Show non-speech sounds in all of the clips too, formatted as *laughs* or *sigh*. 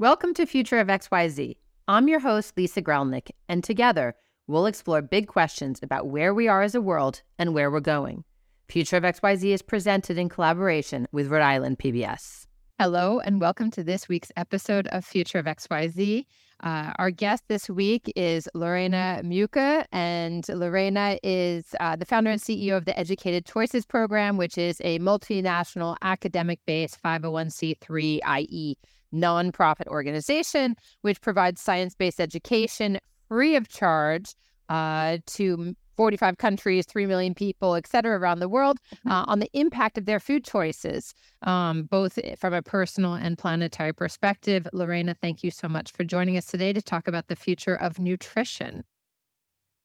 Welcome to Future of XYZ. I'm your host, Lisa Grelnick, and together we'll explore big questions about where we are as a world and where we're going. Future of XYZ is presented in collaboration with Rhode Island PBS. Hello, and welcome to this week's episode of Future of XYZ. Uh, our guest this week is Lorena Mucke, and Lorena is uh, the founder and CEO of the Educated Choices Program, which is a multinational academic based 501c3, i.e., nonprofit organization, which provides science based education free of charge uh, to 45 countries, 3 million people, et cetera, around the world mm-hmm. uh, on the impact of their food choices, um, both from a personal and planetary perspective. Lorena, thank you so much for joining us today to talk about the future of nutrition.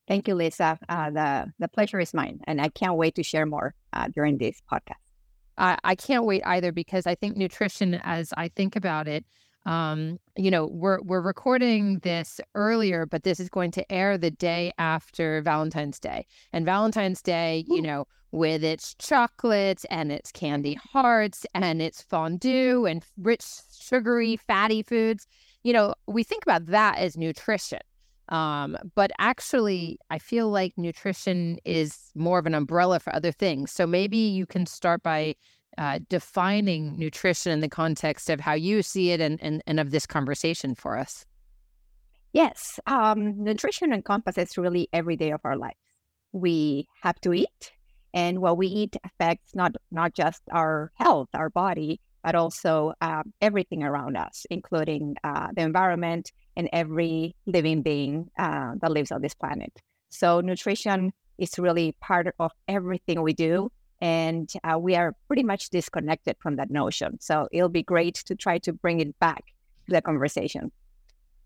Thank you, Lisa. Uh, the, the pleasure is mine, and I can't wait to share more uh, during this podcast. I, I can't wait either because I think nutrition, as I think about it, um, you know, we're we're recording this earlier, but this is going to air the day after Valentine's Day. And Valentine's Day, you know, with its chocolates and its candy hearts and its fondue and rich, sugary, fatty foods, you know, we think about that as nutrition. Um, but actually, I feel like nutrition is more of an umbrella for other things. So maybe you can start by uh, defining nutrition in the context of how you see it and, and, and of this conversation for us. Yes, um, nutrition encompasses really every day of our lives. We have to eat, and what we eat affects not not just our health, our body, but also uh, everything around us, including uh, the environment and every living being uh, that lives on this planet. So nutrition is really part of everything we do and uh, we are pretty much disconnected from that notion. So it'll be great to try to bring it back to the conversation.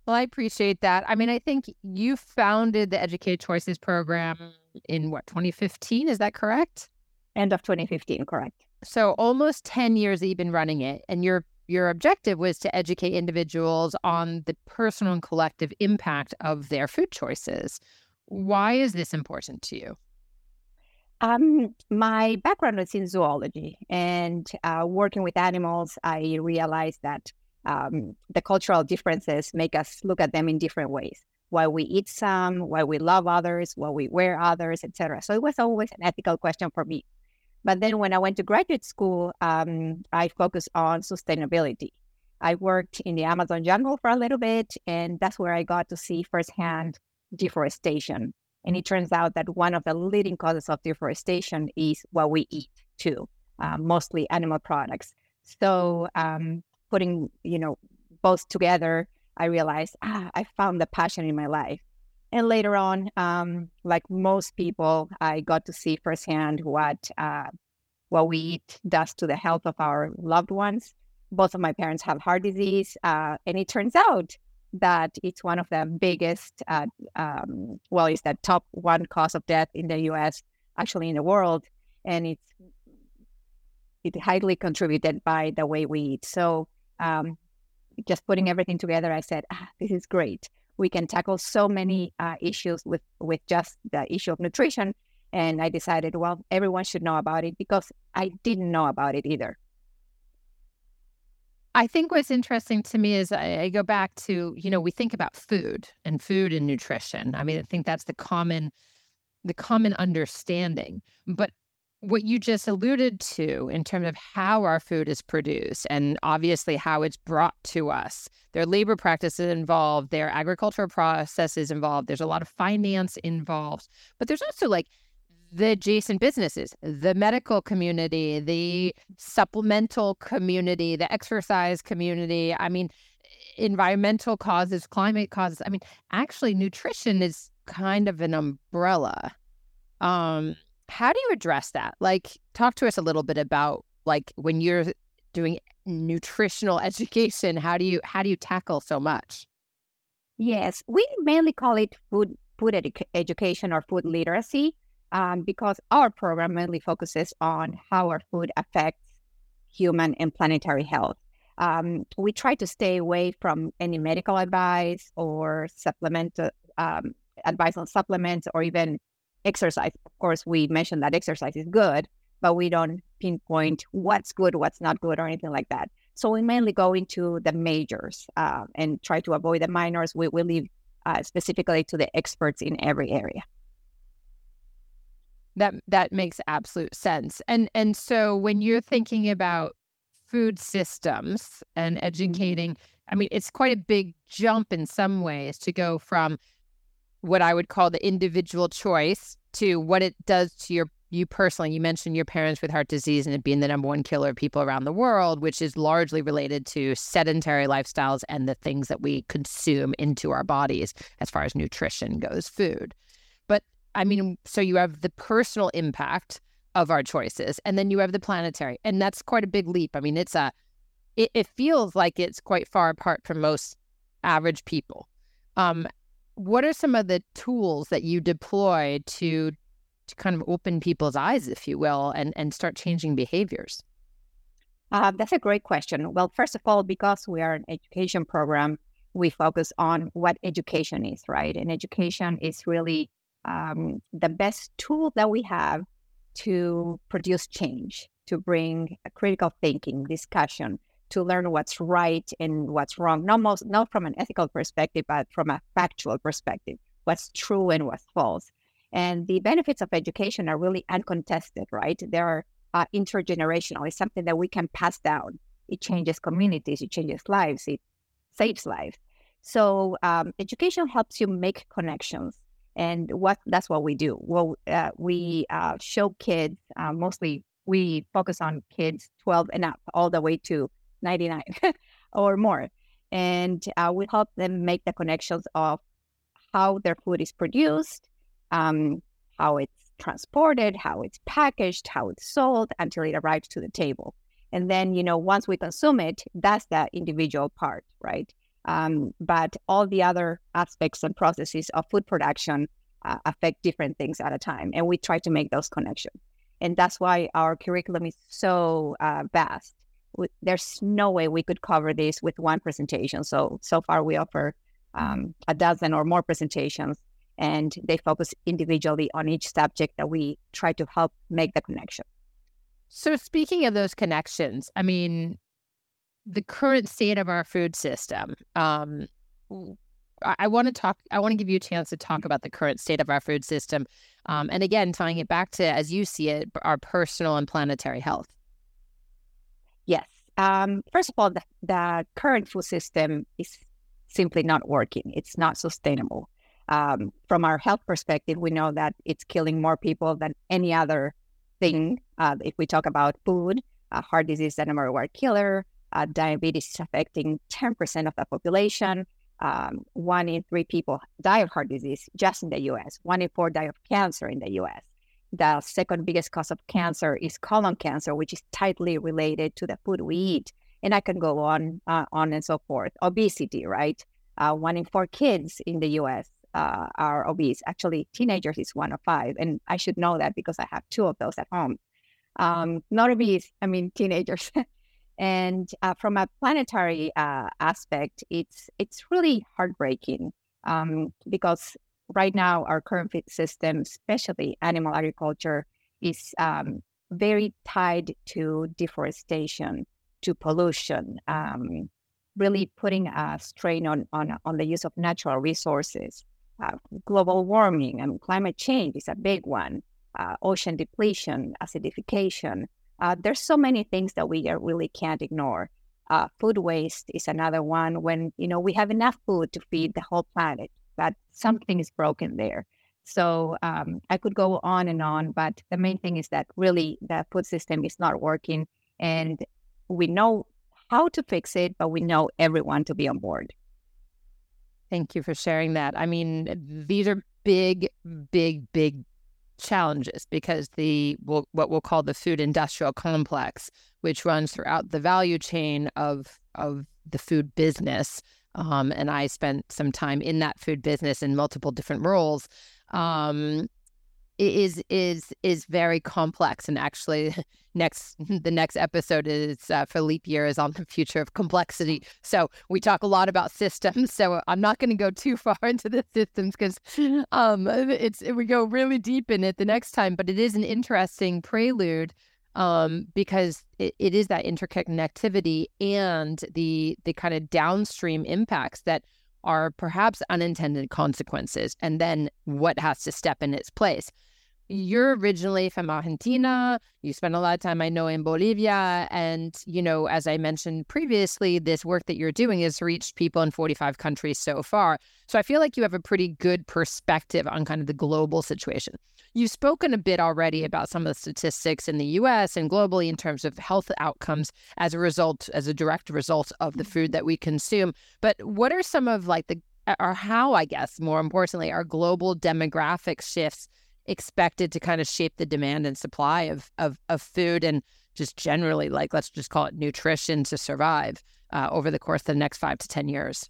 Well, I appreciate that. I mean, I think you founded the Educated Choices program in what 2015. Is that correct? End of 2015, correct. So almost 10 years that you've been running it, and your your objective was to educate individuals on the personal and collective impact of their food choices. Why is this important to you? Um, my background was in zoology, and uh, working with animals, I realized that um, the cultural differences make us look at them in different ways. Why we eat some, why we love others, why we wear others, etc. So it was always an ethical question for me. But then when I went to graduate school, um, I focused on sustainability. I worked in the Amazon jungle for a little bit, and that's where I got to see firsthand deforestation and it turns out that one of the leading causes of deforestation is what we eat too, uh, mostly animal products. So um, putting, you know, both together, I realized ah, I found the passion in my life. And later on, um, like most people, I got to see firsthand what uh, what we eat does to the health of our loved ones. Both of my parents have heart disease, uh, and it turns out that it's one of the biggest, uh, um, well, it's the top one cause of death in the U.S. actually in the world, and it's it highly contributed by the way we eat. So, um, just putting everything together, I said, ah, this is great. We can tackle so many uh, issues with with just the issue of nutrition. And I decided, well, everyone should know about it because I didn't know about it either. I think what's interesting to me is I, I, go back to, you know, we think about food and food and nutrition. I mean, I think that's the common the common understanding. But what you just alluded to in terms of how our food is produced and obviously how it's brought to us. There are labor practices involved, there are agricultural processes involved, there's a lot of finance involved, but there's also like the adjacent businesses, the medical community, the supplemental community, the exercise community. I mean, environmental causes, climate causes. I mean, actually, nutrition is kind of an umbrella. Um, how do you address that? Like, talk to us a little bit about like when you're doing nutritional *laughs* education. How do you how do you tackle so much? Yes, we mainly call it food food edu- education or food literacy um, because our program mainly focuses on how our food affects human and planetary health. Um, we try to stay away from any medical advice or supplement um, advice on supplements or even exercise. Of course, we mentioned that exercise is good, but we don't pinpoint what's good, what's not good, or anything like that. So we mainly go into the majors uh, and try to avoid the minors. We, we leave uh, specifically to the experts in every area. That that makes absolute sense. And and so when you're thinking about food systems and mm-hmm. educating, I mean, it's quite a big jump in some ways to go from what I would call the individual choice to what it does to your you personally. You mentioned your parents with heart disease and it being the number one killer of people around the world, which is largely related to sedentary lifestyles and the things that we consume into our bodies as far as nutrition goes, food. But I mean, so you have the personal impact of our choices, and then you have the planetary, and that's quite a big leap. I mean, it's a it, it feels like it's quite far apart from most average people. Um, what are some of the tools that you deploy to to kind of open people's eyes, if you will, and and start changing behaviors? Uh, that's a great question. Well, first of all, because we are an education program, we focus on what education is, right? And education is really um, the best tool that we have to produce change, to bring critical thinking, discussion, to learn what's right and what's wrong, not most not from an ethical perspective, but from a factual perspective, what's true and what's false. And the benefits of education are really uncontested, right? They are uh, intergenerational. It's something that we can pass down. It changes communities, it changes lives, it saves lives. So um, education helps you make connections, and what that's what we do. Well, uh, we uh, show kids uh, mostly. We focus on kids 12 and up, all the way to 99 *laughs* or more. And uh, we help them make the connections of how their food is produced, um, how it's transported, how it's packaged, how it's sold until it arrives to the table. And then, you know, once we consume it, that's the individual part, right? Um, but all the other aspects and processes of food production uh, affect different things at a time. And we try to make those connections. And that's why our curriculum is so uh, vast there's no way we could cover this with one presentation. So so far we offer um, a dozen or more presentations, and they focus individually on each subject that we try to help make the connection. So speaking of those connections, I mean, the current state of our food system. Um, I, I want to talk. I want to give you a chance to talk about the current state of our food system, um, and again, tying it back to as you see it, our personal and planetary health. Yes. Um, first of all, the, the, current food system is simply not working. It's not sustainable. Um, from our health perspective, we know that it's killing more people than any other thing. Uh, if we talk about food, uh, heart disease is the number one killer. Uh, diabetes is affecting 10% of the population. Um, one in three people die of heart disease just in the US. One in four die of cancer in the US the second biggest cause of cancer is colon cancer, which is tightly related to the food we eat. And I can go on, uh, on and so forth. Obesity, right? Uh, one in four kids in the U.S. Uh, are obese. Actually, teenagers is one of five, and I should know that because I have two of those at home. Um, not obese, I mean teenagers. *laughs* and uh, from a planetary uh, aspect, it's it's really heartbreaking um, because right now our current food system, especially animal agriculture, is um, very tied to deforestation, to pollution, um, really putting a strain on, on, on the use of natural resources. Uh, global warming and climate change is a big one. Uh, ocean depletion, acidification. Uh, there's so many things that we really can't ignore. Uh, food waste is another one. When you know we have enough food to feed the whole planet, that something is broken there. So um, I could go on and on, but the main thing is that really the food system is not working, and we know how to fix it, but we know everyone to be on board. Thank you for sharing that. I mean, these are big, big, big challenges because the what we'll call the food industrial complex, which runs throughout the value chain of of the food business, um, and I spent some time in that food business in multiple different roles. Um, is is is very complex and actually *laughs* next *laughs* the next episode is uh, for leap year is on the future of complexity so we talk a lot about systems so i'm not going to go too *laughs* far into the systems because um it's we go really deep in it the next time but it is an interesting prelude um, because it, it is that interconnectivity and the the kind of downstream impacts that are perhaps unintended consequences, and then what has to step in its place you're originally from Argentina. You spent a lot of time, I know, in Bolivia. And, you know, as I mentioned previously, this work that you're doing has reached people in 45 countries so far. So I feel like you have a pretty good perspective on kind of the global situation. You've spoken a bit already about some of the statistics in the US and globally in terms of health outcomes as a result, as a direct result of the food that we consume. But what are some of like the, or how, I guess, more importantly, are global demographic shifts expected to kind of shape the demand and supply of of, of food and just generally like let's just call it nutrition to survive uh, over the course of the next five to ten years?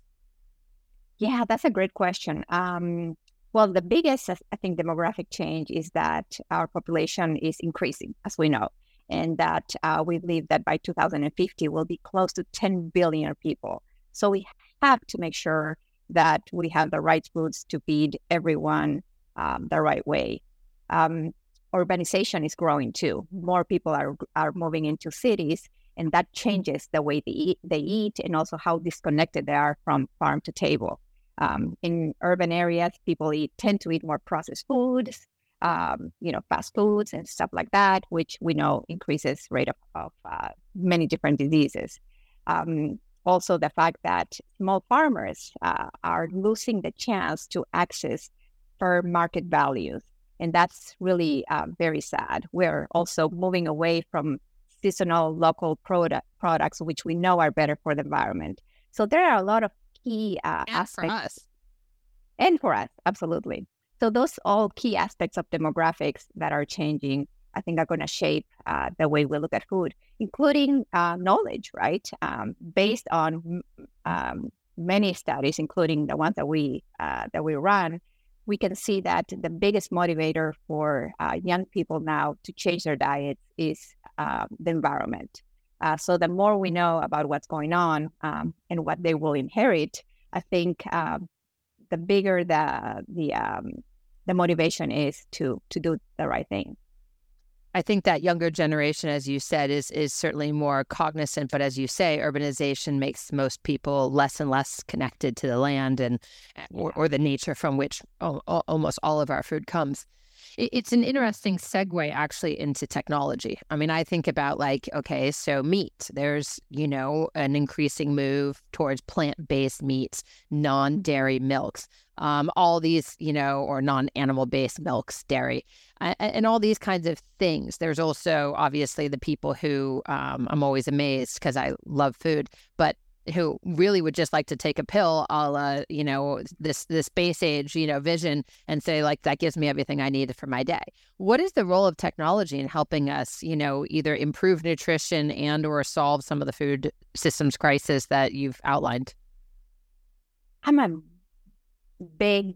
Yeah that's a great question. Um, well the biggest i think demographic change is that our population is increasing as we know and that uh, we believe that by 2050 we'll be close to 10 billion people. So we have to make sure that we have the right foods to feed everyone um, the right way um, urbanization is growing too. More people are are moving into cities, and that changes the way they eat, they eat and also how disconnected they are from farm to table. Um, in urban areas, people eat tend to eat more processed foods, um, you know, fast foods and stuff like that, which we know increases rate of, of uh, many different diseases. Um, also, the fact that small farmers uh, are losing the chance to access fair market values and that's really uh, very sad. We're also moving away from seasonal local product, products, which we know are better for the environment. So there are a lot of key uh, and aspects. For us. And for us, absolutely. So those all key aspects of demographics that are changing, I think, are going to shape uh, the way we look at food, including uh, knowledge, right? Um, based on um, many studies, including the ones that we uh, that we run, we can see that the biggest motivator for uh, young people now to change their diet is uh, the environment. Uh, so the more we know about what's going on um, and what they will inherit, I think um, the bigger the the um, the motivation is to to do the right thing. I think that younger generation, as you said, is is certainly more cognizant. But as you say, urbanization makes most people less and less connected to the land and or, or the nature from which almost all of our food comes it's an interesting segue actually into technology. I mean, I think about like, okay, so meat, there's, you know, an increasing move towards plant based meats, non dairy milks, um, all these, you know, or non animal based milks, dairy, and, and, all these kinds of things. There's also obviously the people who um, I'm always amazed because I love food, but who really would just like to take a pill a la, you know, this this space age, you know, vision and say like that gives me everything I need for my day. What is the role of technology in helping us, you know, either improve nutrition and or solve some of the food systems crisis that you've outlined? I'm a big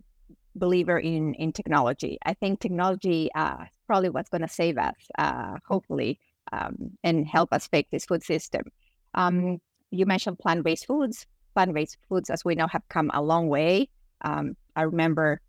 believer in in technology. I think technology uh, is probably what's going to save us, uh, hopefully, um, and help us fix this food system. Um, you mentioned plant based foods. Plant based foods, as we know, have come a long way. Um, I remember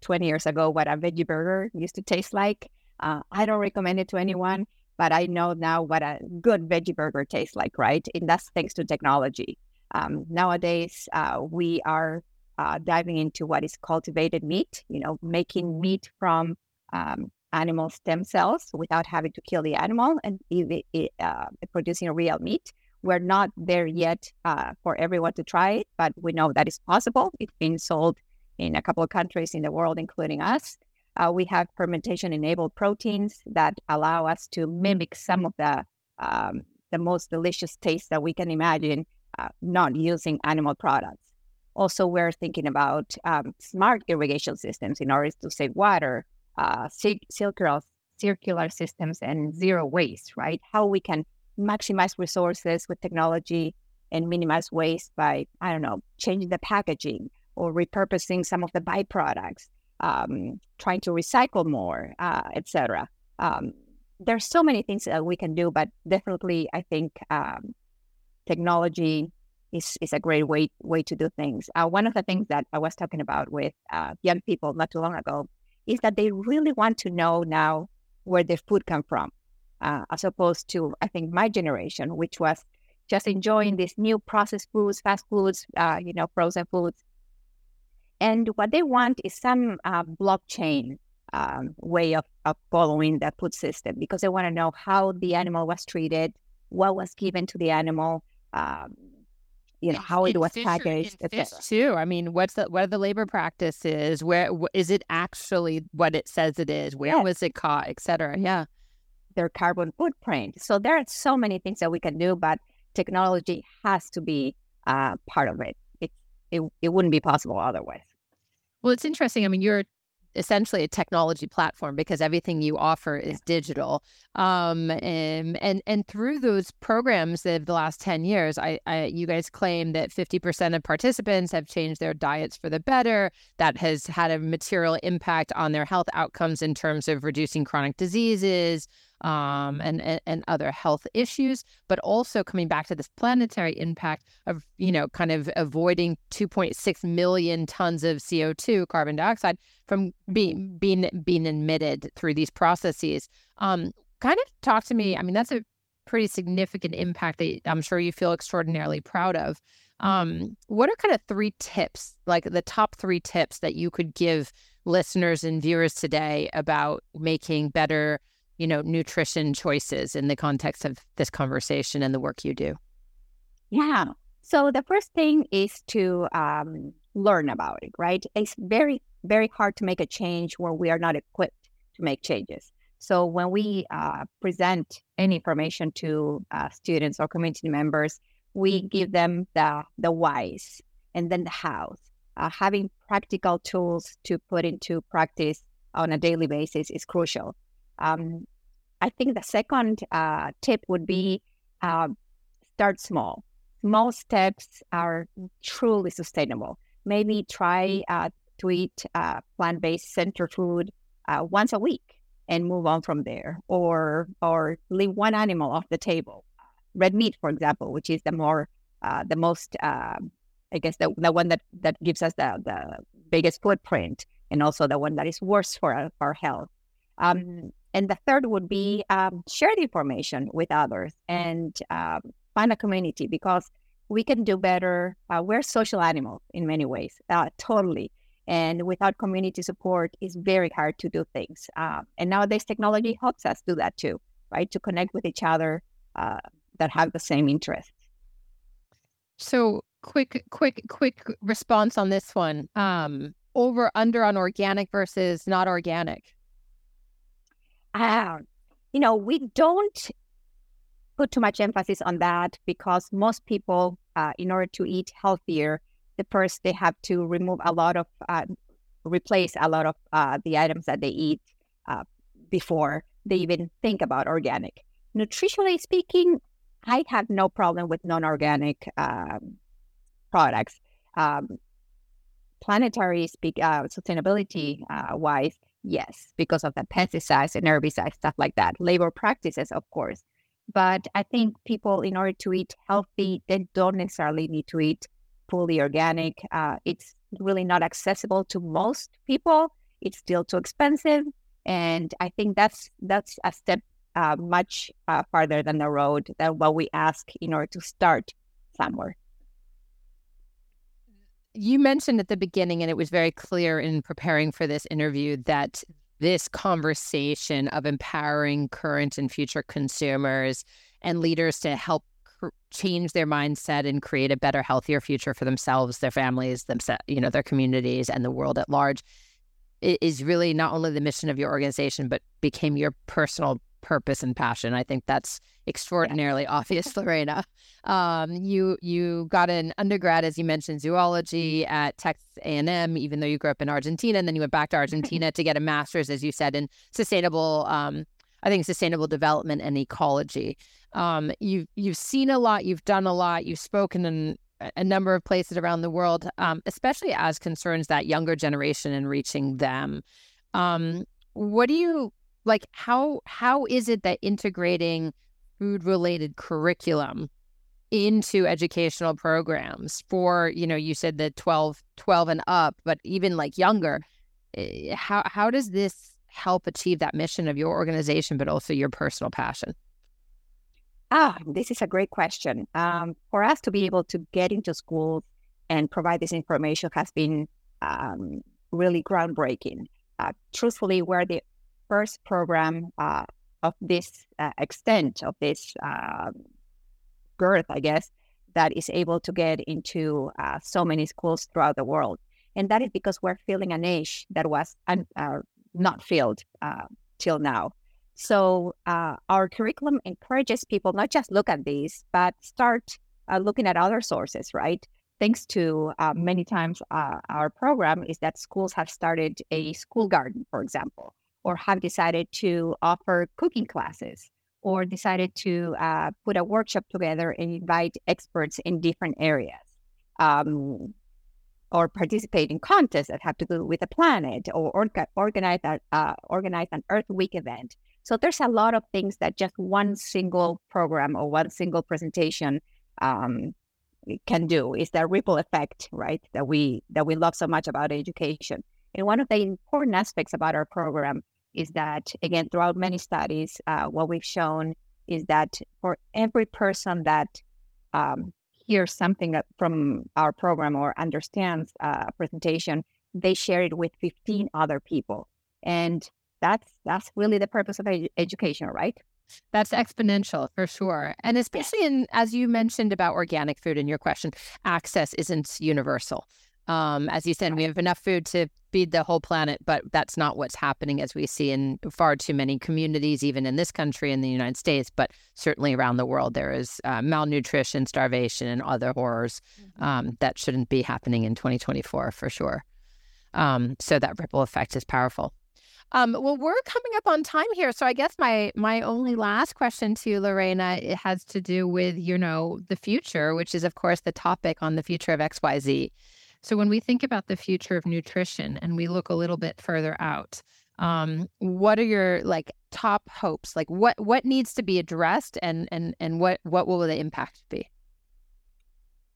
20 years ago what a veggie burger used to taste like. Uh, I don't recommend it to anyone, but I know now what a good veggie burger tastes like, right? And that's thanks to technology. Um, nowadays, uh, we are uh, diving into what is cultivated meat, you know, making meat from um, animal stem cells without having to kill the animal and uh, producing real meat. We're not there yet uh, for everyone to try it, but we know that is possible. It's being sold in a couple of countries in the world, including us. Uh, we have fermentation enabled proteins that allow us to mimic some of the um, the most delicious tastes that we can imagine, uh, not using animal products. Also, we're thinking about um, smart irrigation systems in order to save water, uh, circular circular systems, and zero waste. Right? How we can maximize resources with technology and minimize waste by, I don't know, changing the packaging or repurposing some of the byproducts, um, trying to recycle more, uh, etc. Um, there's so many things that we can do, but definitely, I think um, technology is, is a great way way to do things. Uh, one of the things that I was talking about with uh, young people not too long ago is that they really want to know now where their food come from uh, as opposed to, I think, my generation, which was just enjoying these new processed foods, fast foods, uh, you know, frozen foods. And what they want is some uh, blockchain um, way of, of following that food system because they want to know how the animal was treated, what was given to the animal, um, you know how it was packaged, etc. Too. I mean, what's the what are the labor practices? Where is it actually what it says it is? Where yes. was it caught, etc. Yeah, their carbon footprint. So there are so many things that we can do, but technology has to be uh, part of it. It it it wouldn't be possible otherwise. Well, it's interesting. I mean, you're essentially a technology platform because everything you offer is digital. Um, and, and and through those programs of the last 10 years, I, I you guys claim that 50% of participants have changed their diets for the better. That has had a material impact on their health outcomes in terms of reducing chronic diseases, um, and, and, other health issues, but also coming back to this planetary impact of you know kind of avoiding 2.6 million tons of CO2 carbon dioxide from being being being emitted through these processes. Um, kind of talk to me. I mean, that's a pretty significant impact that I'm sure you feel extraordinarily proud of. Um, what are kind of three tips, like the top three tips that you could give listeners and viewers today about making better you know, nutrition choices in the context of this conversation and the work you do? Yeah. So the first thing is to um, learn about it, right? It's very, very hard to make a change when we are not equipped to make changes. So when we uh, present any information to uh, students or community members, we give them the the whys and then the hows. Uh, having practical tools to put into practice on a daily basis is crucial. Um, I think the second uh, tip would be uh, start small. Small steps are truly sustainable. Maybe try uh, to eat uh, plant based center food uh, once a week and move on from there, or or leave one animal off the table. Red meat, for example, which is the more uh, the most I guess the, the one that, that gives us the, the biggest footprint and also the one that is worse for our, our health. Um, and the third would be um, share the information with others and um, find a community because we can do better. Uh, we're social animals in many ways, uh, totally. And without community support, it's very hard to do things. Uh, and nowadays, technology helps us do that too, right? To connect with each other uh, that have the same interests. So, quick, quick, quick response on this one. Um, over under on organic versus not organic uh, you know, we don't put too much emphasis on that because most people, uh, in order to eat healthier, the first they have to remove a lot of, uh, replace a lot of uh, the items that they eat uh, before they even think about organic. Nutritionally speaking, I have no problem with non-organic um, products. Um, planetary speak uh, sustainability uh, wise, Yes, because of the pesticides and herbicides, stuff like that. Labor practices, of course. But I think people, in order to eat healthy, they don't necessarily need to eat fully organic. Uh, it's really not accessible to most people. It's still too expensive, and I think that's that's a step uh, much uh, farther than the road than what we ask in order to start somewhere you mentioned at the beginning, and it was very clear in preparing for this interview, that this conversation of empowering current and future consumers and leaders to help cr- change their mindset and create a better, healthier future for themselves, their families, themselves, you know, their communities, and the world at large is really not only the mission of your organization, but became your personal purpose and passion. I think that's extraordinarily obvious, *laughs* Lorena. Um, you you got an undergrad, as you mentioned, zoology at Texas A&M, even though you grew up in Argentina, and then you went back to Argentina *laughs* to get a master's, as you said, in sustainable. Um, I think sustainable development and ecology. Um, you've you've seen a lot, you've done a lot, you've spoken in a number of places around the world, um, especially as concerns that younger generation and reaching them. Um, what do you like how how is it that integrating food related curriculum into educational programs for you know you said the 12 12 and up but even like younger eh, how how does this help achieve that mission of your organization, but also your personal passion? Ah, this is a great question. Um, for us to be able to get into schools and provide this information has been um, really groundbreaking. Uh, truthfully, we're the first program uh, of this uh, extent, of this uh, girth, I guess, that is able to get into uh, so many schools throughout the world. And that is because we're filling a niche that was un- uh, not filled till now. So uh, our curriculum encourages people not just look at these, but start uh, looking at other sources, right? Thanks to uh, many times uh, our program is that schools have started a school garden, for example, or have decided to offer cooking classes, or decided to uh, put a workshop together and invite experts in different areas. Um, or participate in contests that have to do with the planet, or orga- organize, a, uh, organize an Earth Week event. So there's a lot of things that just one single program or one single presentation um, can do. Is that ripple effect, right? That we that we love so much about education. And one of the important aspects about our program is that, again, throughout many studies, uh, what we've shown is that for every person that um, hears something from our program or understands a presentation, they share it with 15 other people. And that's that's really the purpose of ed- education, right? That's exponential for sure. And especially in, as you mentioned about organic food in your question, access isn't universal. Um, as you said, we have enough food to feed the whole planet, but that's not what's happening as we see in far too many communities, even in this country, in the United States, but certainly around the world. There is uh, malnutrition, starvation, and other horrors mm-hmm. um, that shouldn't be happening in 2024 for sure. Um, so that ripple effect is powerful. Um, well, we're coming up on time here, so I guess my my only last question to you, Lorena, it has to do with you know the future, which is of course the topic on the future of X Y Z. So when we think about the future of nutrition and we look a little bit further out, um, what are your like top hopes? Like what what needs to be addressed, and and and what what will the impact be?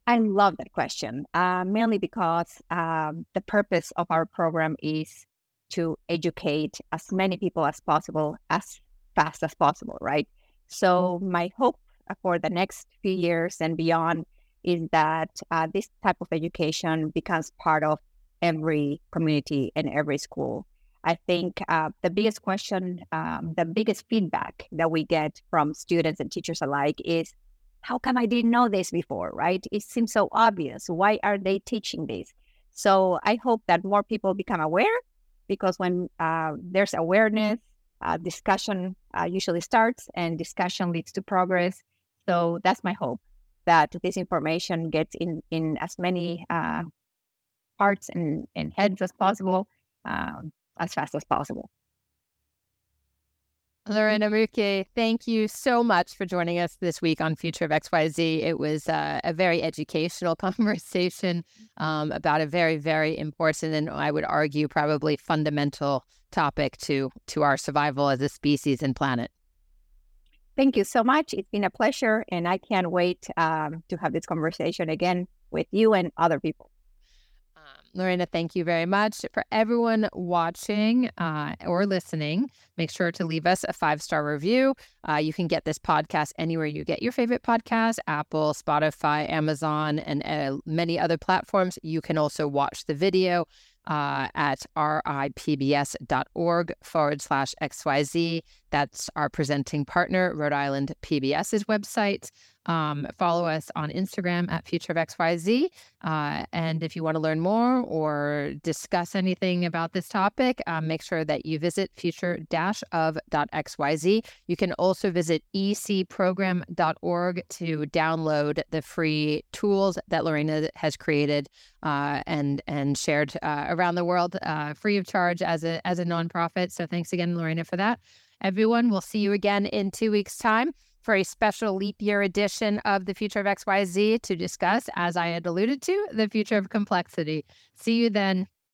I love that question, uh, mainly because um, the purpose of our program is to educate as many people as possible as fast as possible, right? So, my hope for the next few years and beyond is that uh, this type of education becomes part of every community and every school. I think uh, the biggest question, um, the biggest feedback that we get from students and teachers alike is, how come I didn't know this before, right? It seems so obvious. Why are they teaching this? So I hope that more people become aware because when uh, there's awareness, uh, discussion uh, usually starts and discussion leads to progress. So that's my hope that this information gets in, in as many uh, and, and heads as possible um, as fast as possible. Lorena Mucke, thank you so much for joining us this week on Future of XYZ. It was uh, a very educational *laughs* conversation um, about a very, very important and I would argue probably fundamental topic to to our survival as a species and planet. Thank you so much. It's been a pleasure, and I can't wait um, to have this conversation again with you and other people. Lorena, thank you very much. For everyone watching uh, or listening, make sure to leave us a five star review. Uh, you can get this podcast anywhere you get your favorite podcast Apple, Spotify, Amazon, and uh, many other platforms. You can also watch the video uh, at ripbs.org forward slash XYZ. That's our presenting partner, Rhode Island PBS's website. Um, follow us on Instagram at Future of XYZ. Uh, and if you want to learn more or discuss anything about this topic, um, make sure that you visit future of.xyz. You can also visit ecprogram.org to download the free tools that Lorena has created uh, and and shared uh, around the world uh, free of charge as a as a nonprofit. So thanks again, Lorena, for that. Everyone, we'll see you again in two weeks' time for a special leap year edition of the future of XYZ to discuss, as I had alluded to, the future of complexity. See you then.